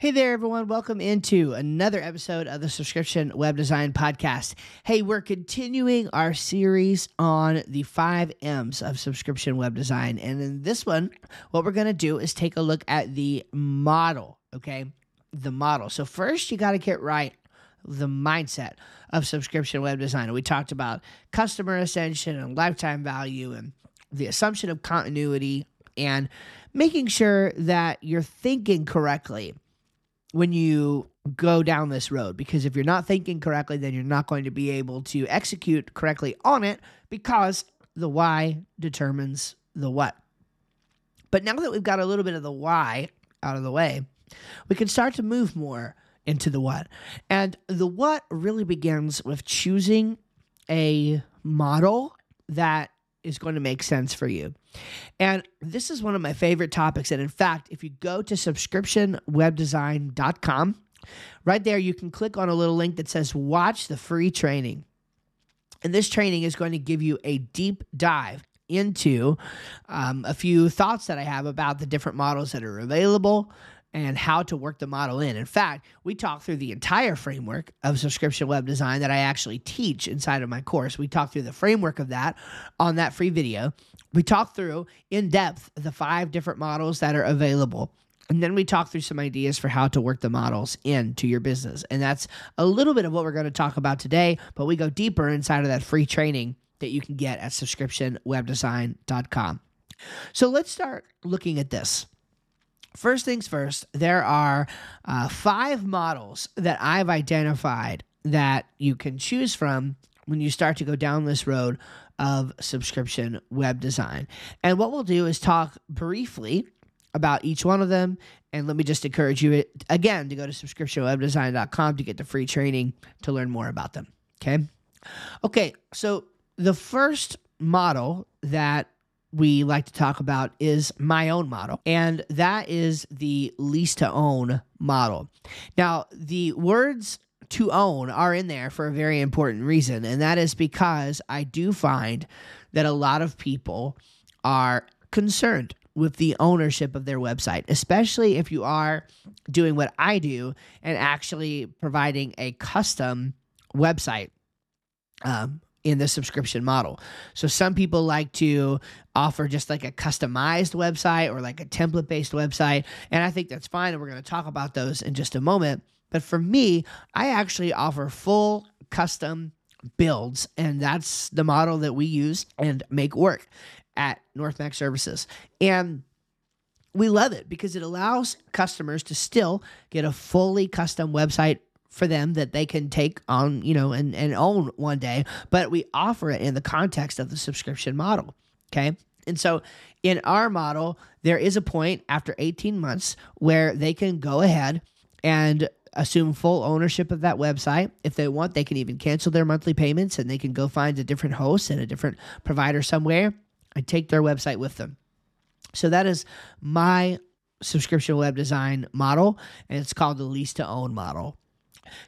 Hey there, everyone. Welcome into another episode of the Subscription Web Design Podcast. Hey, we're continuing our series on the five M's of subscription web design. And in this one, what we're going to do is take a look at the model, okay? The model. So, first, you got to get right the mindset of subscription web design. And we talked about customer ascension and lifetime value and the assumption of continuity and making sure that you're thinking correctly when you go down this road because if you're not thinking correctly then you're not going to be able to execute correctly on it because the why determines the what but now that we've got a little bit of the why out of the way we can start to move more into the what and the what really begins with choosing a model that is going to make sense for you. And this is one of my favorite topics. And in fact, if you go to subscriptionwebdesign.com, right there you can click on a little link that says watch the free training. And this training is going to give you a deep dive into um, a few thoughts that I have about the different models that are available, and how to work the model in. In fact, we talk through the entire framework of subscription web design that I actually teach inside of my course. We talk through the framework of that on that free video. We talk through in depth the five different models that are available. And then we talk through some ideas for how to work the models into your business. And that's a little bit of what we're going to talk about today, but we go deeper inside of that free training that you can get at subscriptionwebdesign.com. So let's start looking at this. First things first, there are uh, five models that I've identified that you can choose from when you start to go down this road of subscription web design. And what we'll do is talk briefly about each one of them. And let me just encourage you again to go to subscriptionwebdesign.com to get the free training to learn more about them. Okay. Okay. So the first model that we like to talk about is my own model, and that is the lease to own model. Now, the words to own are in there for a very important reason, and that is because I do find that a lot of people are concerned with the ownership of their website, especially if you are doing what I do and actually providing a custom website. Um, in the subscription model. So some people like to offer just like a customized website or like a template based website. And I think that's fine. And we're going to talk about those in just a moment. But for me, I actually offer full custom builds. And that's the model that we use and make work at NorthMac Services. And we love it because it allows customers to still get a fully custom website for them that they can take on, you know, and, and own one day, but we offer it in the context of the subscription model. Okay. And so in our model, there is a point after 18 months where they can go ahead and assume full ownership of that website. If they want, they can even cancel their monthly payments and they can go find a different host and a different provider somewhere and take their website with them. So that is my subscription web design model, and it's called the lease to own model.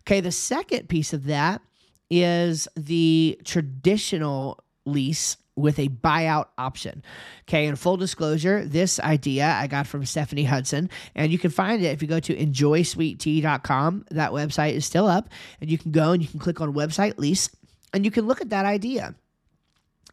Okay, the second piece of that is the traditional lease with a buyout option. Okay, in full disclosure, this idea I got from Stephanie Hudson, and you can find it if you go to enjoysweettea.com. That website is still up, and you can go and you can click on website lease, and you can look at that idea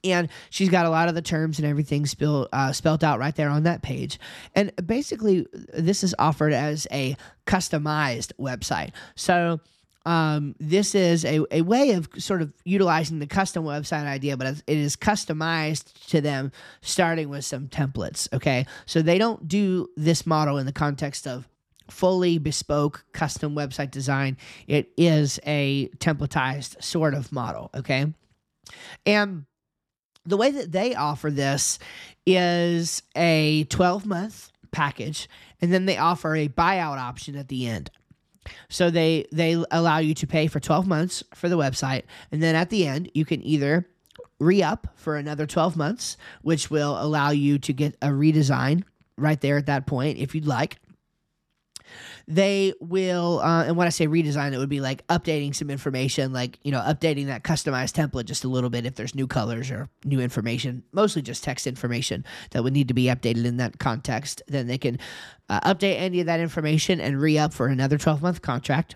and she's got a lot of the terms and everything spelled uh, spelled out right there on that page. And basically, this is offered as a customized website. So. Um, this is a, a way of sort of utilizing the custom website idea, but it is customized to them starting with some templates. Okay. So they don't do this model in the context of fully bespoke custom website design. It is a templatized sort of model. Okay. And the way that they offer this is a 12 month package and then they offer a buyout option at the end. So they they allow you to pay for 12 months for the website and then at the end you can either re-up for another 12 months which will allow you to get a redesign right there at that point if you'd like they will uh, and when i say redesign it would be like updating some information like you know updating that customized template just a little bit if there's new colors or new information mostly just text information that would need to be updated in that context. Then they can uh, update any of that information and re-up for another 12 month contract.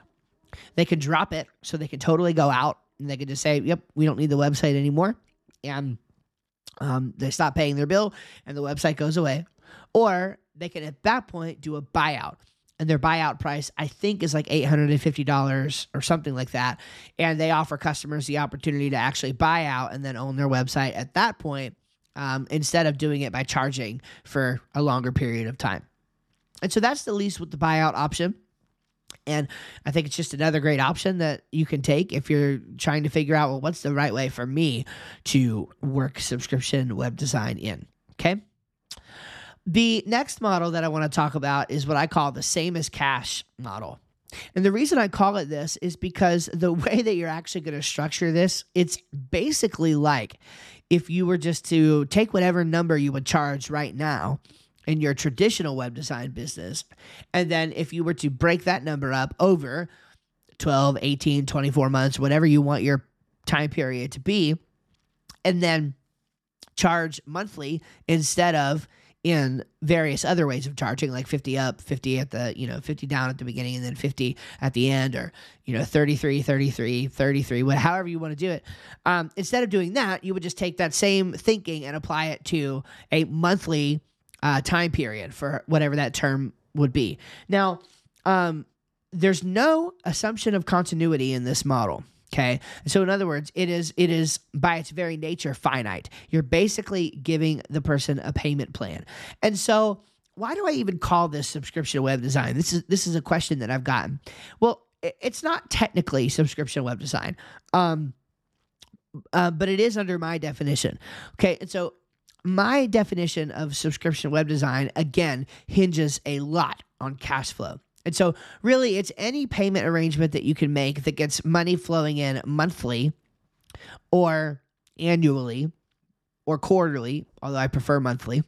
They can drop it so they can totally go out and they can just say yep we don't need the website anymore and um, they stop paying their bill and the website goes away. Or they can at that point do a buyout and their buyout price I think is like $850 or something like that and they offer customers the opportunity to actually buy out and then own their website at that point um, instead of doing it by charging for a longer period of time and so that's the lease with the buyout option and I think it's just another great option that you can take if you're trying to figure out, well, what's the right way for me to work subscription web design in? Okay. The next model that I want to talk about is what I call the same as cash model. And the reason I call it this is because the way that you're actually going to structure this, it's basically like if you were just to take whatever number you would charge right now in your traditional web design business, and then if you were to break that number up over 12, 18, 24 months, whatever you want your time period to be, and then charge monthly instead of in various other ways of charging like 50 up 50 at the you know 50 down at the beginning and then 50 at the end or you know 33 33 33 what however you want to do it. Um, instead of doing that you would just take that same thinking and apply it to a monthly uh, time period for whatever that term would be. Now um, there's no assumption of continuity in this model Okay. So in other words, it is it is by its very nature finite. You're basically giving the person a payment plan. And so why do I even call this subscription web design? This is this is a question that I've gotten. Well, it's not technically subscription web design. Um uh, but it is under my definition. Okay, and so my definition of subscription web design again hinges a lot on cash flow. And so, really, it's any payment arrangement that you can make that gets money flowing in monthly or annually or quarterly, although I prefer monthly,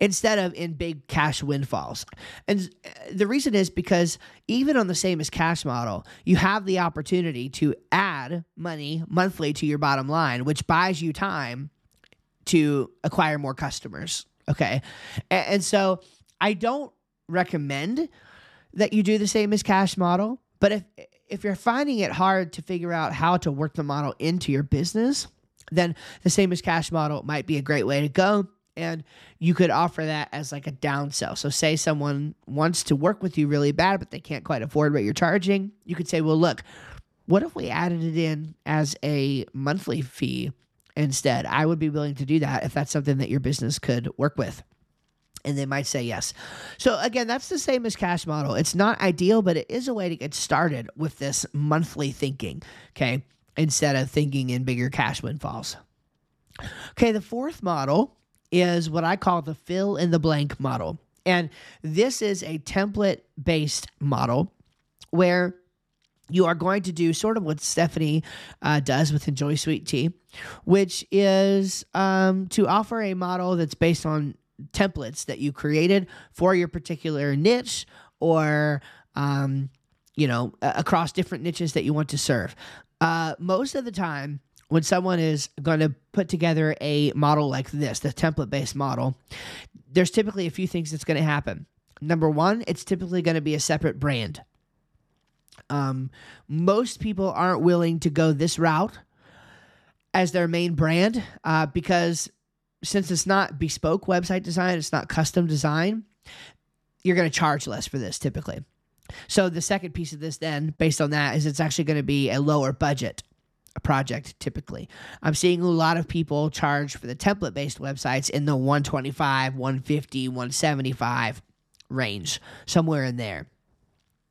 instead of in big cash windfalls. And uh, the reason is because even on the same as cash model, you have the opportunity to add money monthly to your bottom line, which buys you time to acquire more customers. Okay. And, so I don't recommend that you do the same as cash model. But if if you're finding it hard to figure out how to work the model into your business, then the same as cash model might be a great way to go. And you could offer that as like a downsell. So, say someone wants to work with you really bad, but they can't quite afford what you're charging. You could say, well, look, what if we added it in as a monthly fee instead? I would be willing to do that if that's something that your business could work with and they might say yes. So again, that's the same as cash model. It's not ideal, but it is a way to get started with this monthly thinking, okay? Instead of thinking in bigger cash windfalls. Okay, the fourth model is what I call the fill in the blank model. And this is a template based model where you are going to do sort of what Stephanie uh, does with Enjoy Sweet Tea, which is um, to offer a model that's based on templates that you created for your particular niche or um, you know across different niches that you want to serve. Uh, most of the time when someone is going to put together a model like this the template based model there's typically a few things that's going to happen. Number one it's typically going to be a separate brand. Um, most people aren't willing to go this route as their main brand uh, because since it's not bespoke website design, it's not custom design, you're going to charge less for this typically. So the second piece of this then based on that is it's actually going to be a lower budget project typically. I'm seeing a lot of people charge for the template based websites in the 125, 150, 175 range, somewhere in there.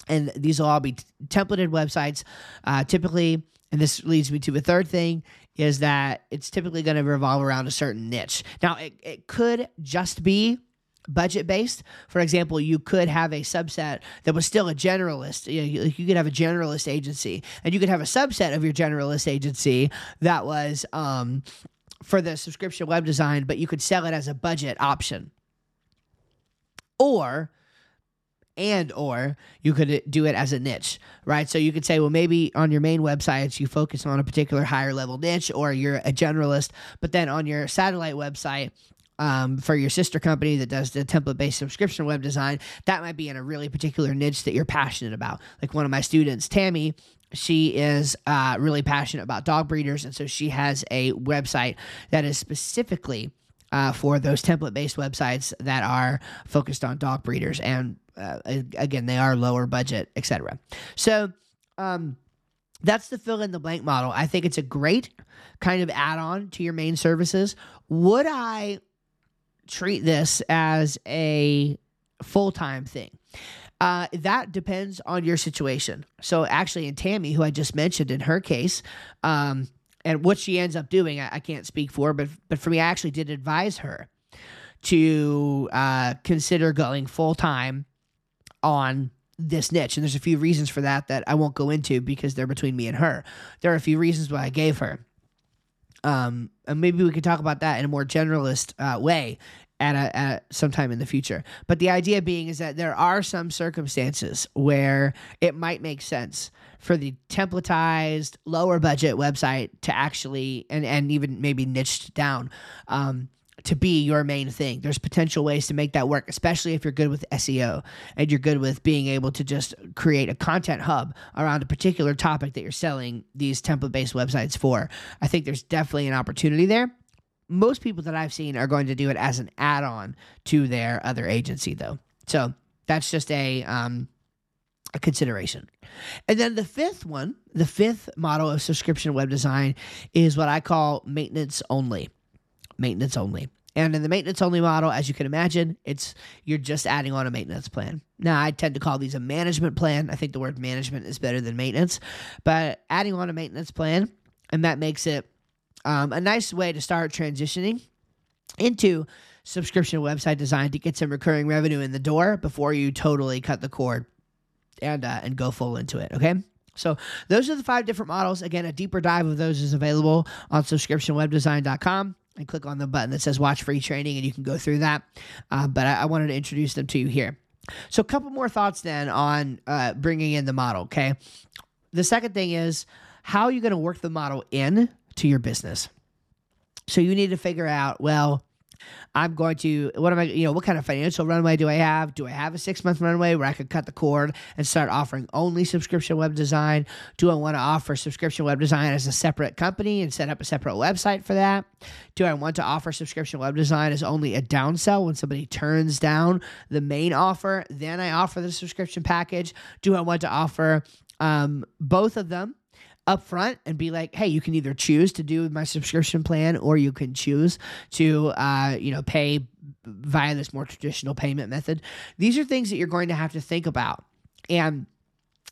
And these will all be t- templated websites. Uh, typically, and this leads me to a third thing is that it's typically going to revolve around a certain niche. Now, it, it could just be budget based. For example, you could have a subset that was still a generalist. You, know, you, could have a generalist agency, and you could have a subset of your generalist agency that was um, for the subscription web design, but you could sell it as a budget option. Or and or you could do it as a niche, right? So you could say, well, maybe on your main websites you focus on a particular higher level niche, or you're a generalist, but then on your satellite website um, for your sister company that does the template based subscription web design, that might be in a really particular niche that you're passionate about. Like one of my students, Tammy, she is uh, really passionate about dog breeders, and so she has a website that is specifically uh, for those template based websites that are focused on dog breeders. And uh, again, they are lower budget, etc. So, um, that's the fill in the blank model. I think it's a great kind of add on to your main services. Would I treat this as a full time thing. Uh, that depends on your situation. So, actually, in Tammy, who I just mentioned in her case, um, and what she ends up doing, I, I, can't speak for, but but for me, I actually did advise her to uh, consider going full time on this niche. And there's a few reasons for that that I won't go into because they're between me and her. There are a few reasons why I gave her. Um, and maybe we could talk about that in a more generalist uh, way at a, at sometime in the future. But the idea being is that there are some circumstances where it might make sense for the templatized, lower budget website to actually and and even maybe niched down. Um, to be your main thing. There's potential ways to make that work, especially if you're good with SEO and you're good with being able to just create a content hub around a particular topic that you're selling these template based websites for. I think there's definitely an opportunity there. Most people that I've seen are going to do it as an add on to their other agency, though. So that's just a, um, a consideration. And then the fifth one, the fifth model of subscription web design is what I call maintenance only. Maintenance only. And in the maintenance only model, as you can imagine, it's you're just adding on a maintenance plan. Now, I tend to call these a management plan. I think the word management is better than maintenance, but adding on a maintenance plan, and that makes it um, a nice way to start transitioning into subscription website design to get some recurring revenue in the door before you totally cut the cord and uh, and go full into it. Okay. So those are the five different models. Again, a deeper dive of those is available on subscriptionwebdesign.com and click on the button that says watch free training and you can go through that. Uh, but I, I, wanted to introduce them to you here. So, a couple more thoughts then on uh, bringing in the model. Okay. The second thing is how are you going to work the model in to your business? So, you need to figure out, well, I'm going to, what am I, you know, what kind of financial runway do I have? Do I have a six month runway where I could cut the cord and start offering only subscription web design? Do I want to offer subscription web design as a separate company and set up a separate website for that? Do I want to offer subscription web design as only a downsell when somebody turns down the main offer? Then I offer the subscription package. Do I want to offer um, both of them? Up front and be like, hey, you can either choose to do my subscription plan or you can choose to, uh, you know, pay via this more traditional payment method. These are things that you're going to have to think about and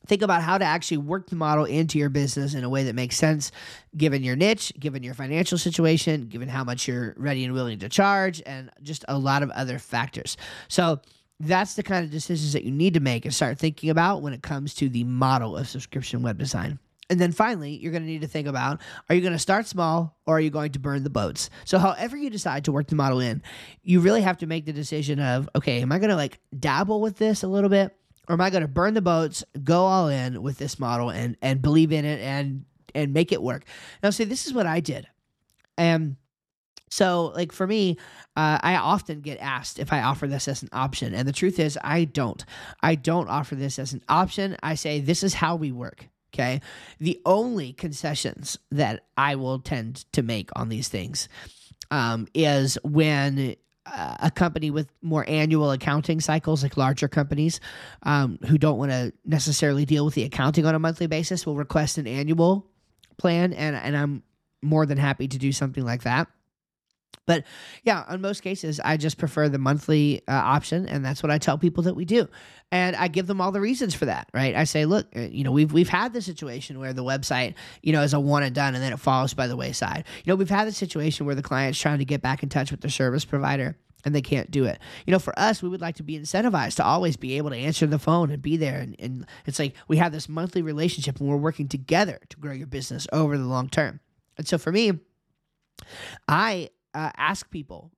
think about how to actually work the model into your business in a way that makes sense given your niche, given your financial situation, given how much you're ready and willing to charge, and just a lot of other factors. So, that's the kind of decisions that you need to make and start thinking about when it comes to the model of subscription web design. And then finally, you're going to need to think about are you going to start small or are you going to burn the boats? So, however you decide to work the model in, you really have to make the decision of okay, am I going to like dabble with this a little bit or am I going to burn the boats, go all in with this model and and believe in it and and make it work? Now, see, this is what I did. And so, like for me, uh, I often get asked if I offer this as an option. And the truth is, I don't. I don't offer this as an option. I say, this is how we work. Okay. The only concessions that I will tend to make on these things um, is when uh, a company with more annual accounting cycles, like larger companies um, who don't want to necessarily deal with the accounting on a monthly basis, will request an annual plan. And, and I'm more than happy to do something like that. But yeah, in most cases, I just prefer the monthly uh, option, and that's what I tell people that we do. And I give them all the reasons for that, right? I say, look, uh, you know, we've we've had the situation where the website, you know, is a one and done, and then it falls by the wayside. You know, we've had the situation where the client's trying to get back in touch with their service provider and they can't do it. You know, for us, we would like to be incentivized to always be able to answer the phone and be there. And, and, it's like we have this monthly relationship and we're working together to grow your business over the long term. And so for me, I uh, ask people,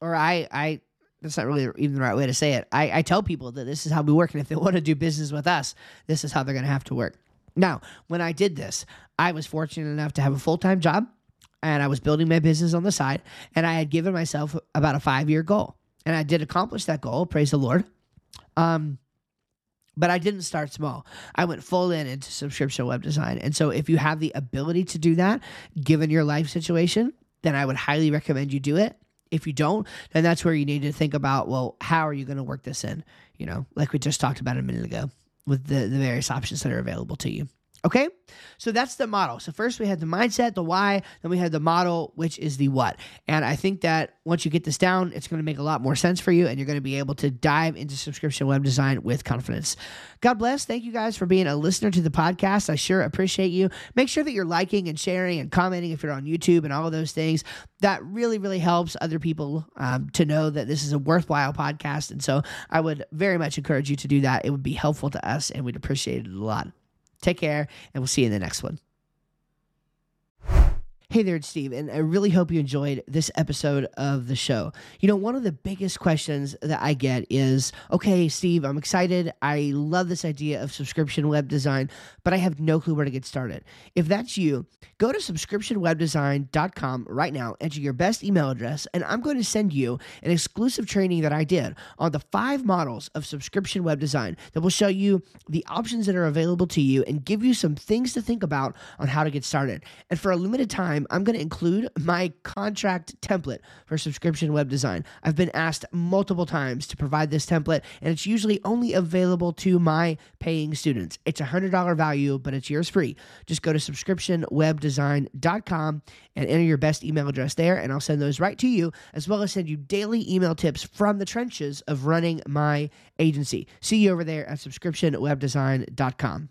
or I I that's not really even the right way to say it. I, I tell people that this is how we work, and if they want to do business with us, this is how they're going to have to work. Now, when I did this, I was fortunate enough to have a full time job, and I was building my business on the side, and I had given myself about a five year goal, and I did accomplish that goal. Praise the Lord. Um, but I didn't start small. I went full in into subscription web design. And so if you have the ability to do that, given your life situation, then I would highly recommend you do it. If you don't, then that's where you need to think about, well, how are you going to work this in? You know, like we just talked about a minute ago with the, the various options that are available to you. Okay, so that's the model. So first we had the mindset, the why, then we had the model, which is the what. And I think that once you get this down, it's going to make a lot more sense for you, and you're going to be able to dive into subscription web design with confidence. God bless. Thank you guys for being a listener to the podcast. I sure appreciate you. Make sure that you're liking and sharing and commenting if you're on YouTube and all of those things. That really, really helps other people um, to know that this is a worthwhile podcast. And so I would very much encourage you to do that. It would be helpful to us, and we'd appreciate it a lot. Take care, and we'll see you in the next one. Hey there, it's Steve, and I really hope you enjoyed this episode of the show. You know, one of the biggest questions that I get is okay, Steve, I'm excited. I love this idea of subscription web design, but I have no clue where to get started. If that's you, go to subscriptionwebdesign.com right now, enter your best email address, and I'm going to send you an exclusive training that I did on the five models of subscription web design that will show you the options that are available to you and give you some things to think about on how to get started. And for a limited time, time, I'm going to include my contract template for subscription web design. I've been asked multiple times to provide this template, and it's usually only available to my paying students. It's a $100 value, but it's yours free. Just go to subscriptionwebdesign.com and enter your best email address there, and I'll send those right to you, as well as send you daily email tips from the trenches of running my agency. See you over there at subscriptionwebdesign.com.